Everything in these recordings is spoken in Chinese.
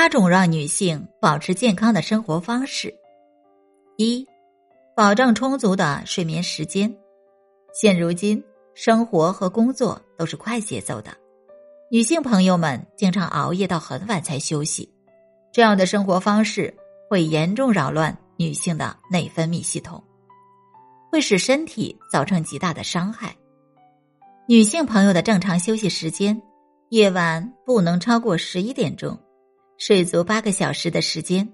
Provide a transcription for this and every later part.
八种让女性保持健康的生活方式：一、保证充足的睡眠时间。现如今，生活和工作都是快节奏的，女性朋友们经常熬夜到很晚才休息，这样的生活方式会严重扰乱女性的内分泌系统，会使身体造成极大的伤害。女性朋友的正常休息时间，夜晚不能超过十一点钟，睡足八个小时的时间，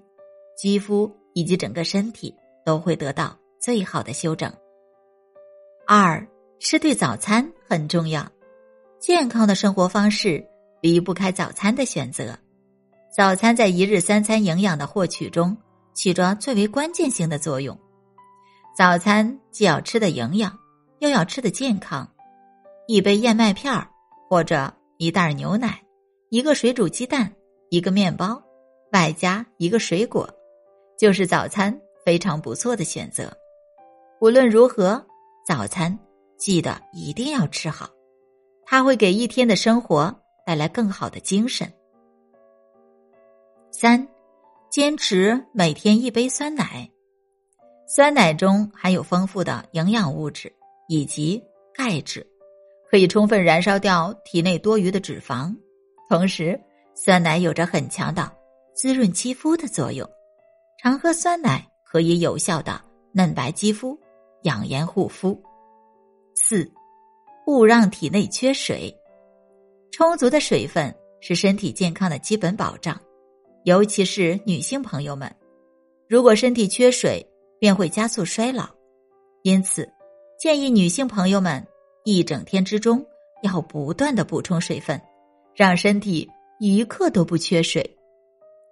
肌肤以及整个身体都会得到最好的休整。二，吃对早餐很重要，健康的生活方式离不开早餐的选择。早餐在一日三餐营养的获取中起着最为关键性的作用。早餐既要吃的营养，又要吃的健康。一杯燕麦片儿，或者一袋牛奶，一个水煮鸡蛋，一个面包，外加一个水果，就是早餐非常不错的选择。无论如何，早餐记得一定要吃好，它会给一天的生活带来更好的精神。三，坚持每天一杯酸奶，酸奶中含有丰富的营养物质以及钙质。可以充分燃烧掉体内多余的脂肪，同时酸奶有着很强的滋润肌肤的作用。常喝酸奶可以有效的嫩白肌肤、养颜护肤。四，勿让体内缺水。充足的水分是身体健康的基本保障，尤其是女性朋友们，如果身体缺水，便会加速衰老。因此，建议女性朋友们。一整天之中要不断的补充水分，让身体一刻都不缺水，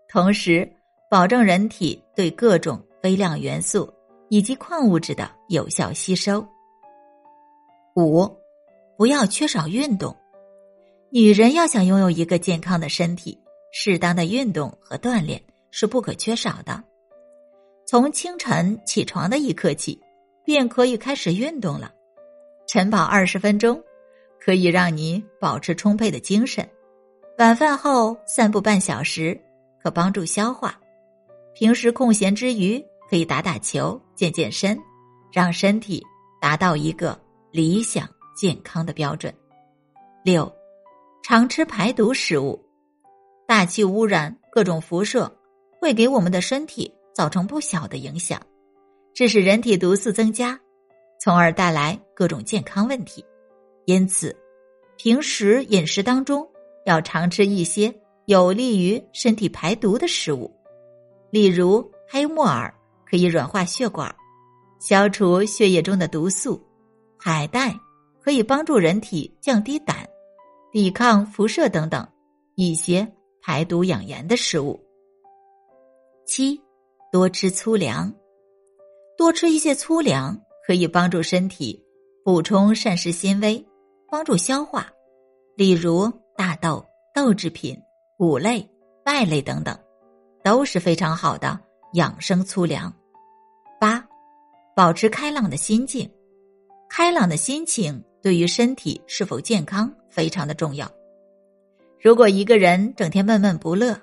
同时保证人体对各种微量元素以及矿物质的有效吸收。五，不要缺少运动。女人要想拥有一个健康的身体，适当的运动和锻炼是不可缺少的。从清晨起床的一刻起，便可以开始运动了。晨跑二十分钟，可以让你保持充沛的精神；晚饭后散步半小时，可帮助消化。平时空闲之余，可以打打球、健健身，让身体达到一个理想健康的标准。六，常吃排毒食物。大气污染、各种辐射会给我们的身体造成不小的影响，致使人体毒素增加。从而带来各种健康问题，因此，平时饮食当中要常吃一些有利于身体排毒的食物，例如黑木耳可以软化血管，消除血液中的毒素；海带可以帮助人体降低胆，抵抗辐射等等一些排毒养颜的食物。七，多吃粗粮，多吃一些粗粮。可以帮助身体补充膳食纤维，帮助消化，例如大豆、豆制品、谷类、麦类等等，都是非常好的养生粗粮。八，保持开朗的心境，开朗的心情对于身体是否健康非常的重要。如果一个人整天闷闷不乐，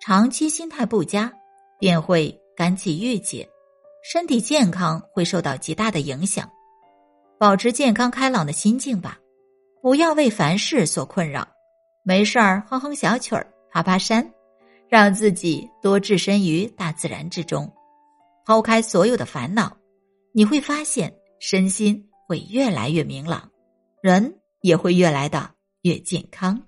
长期心态不佳，便会肝气郁结。身体健康会受到极大的影响，保持健康开朗的心境吧，不要为凡事所困扰，没事儿哼哼小曲儿，爬爬山，让自己多置身于大自然之中，抛开所有的烦恼，你会发现身心会越来越明朗，人也会越来的越健康。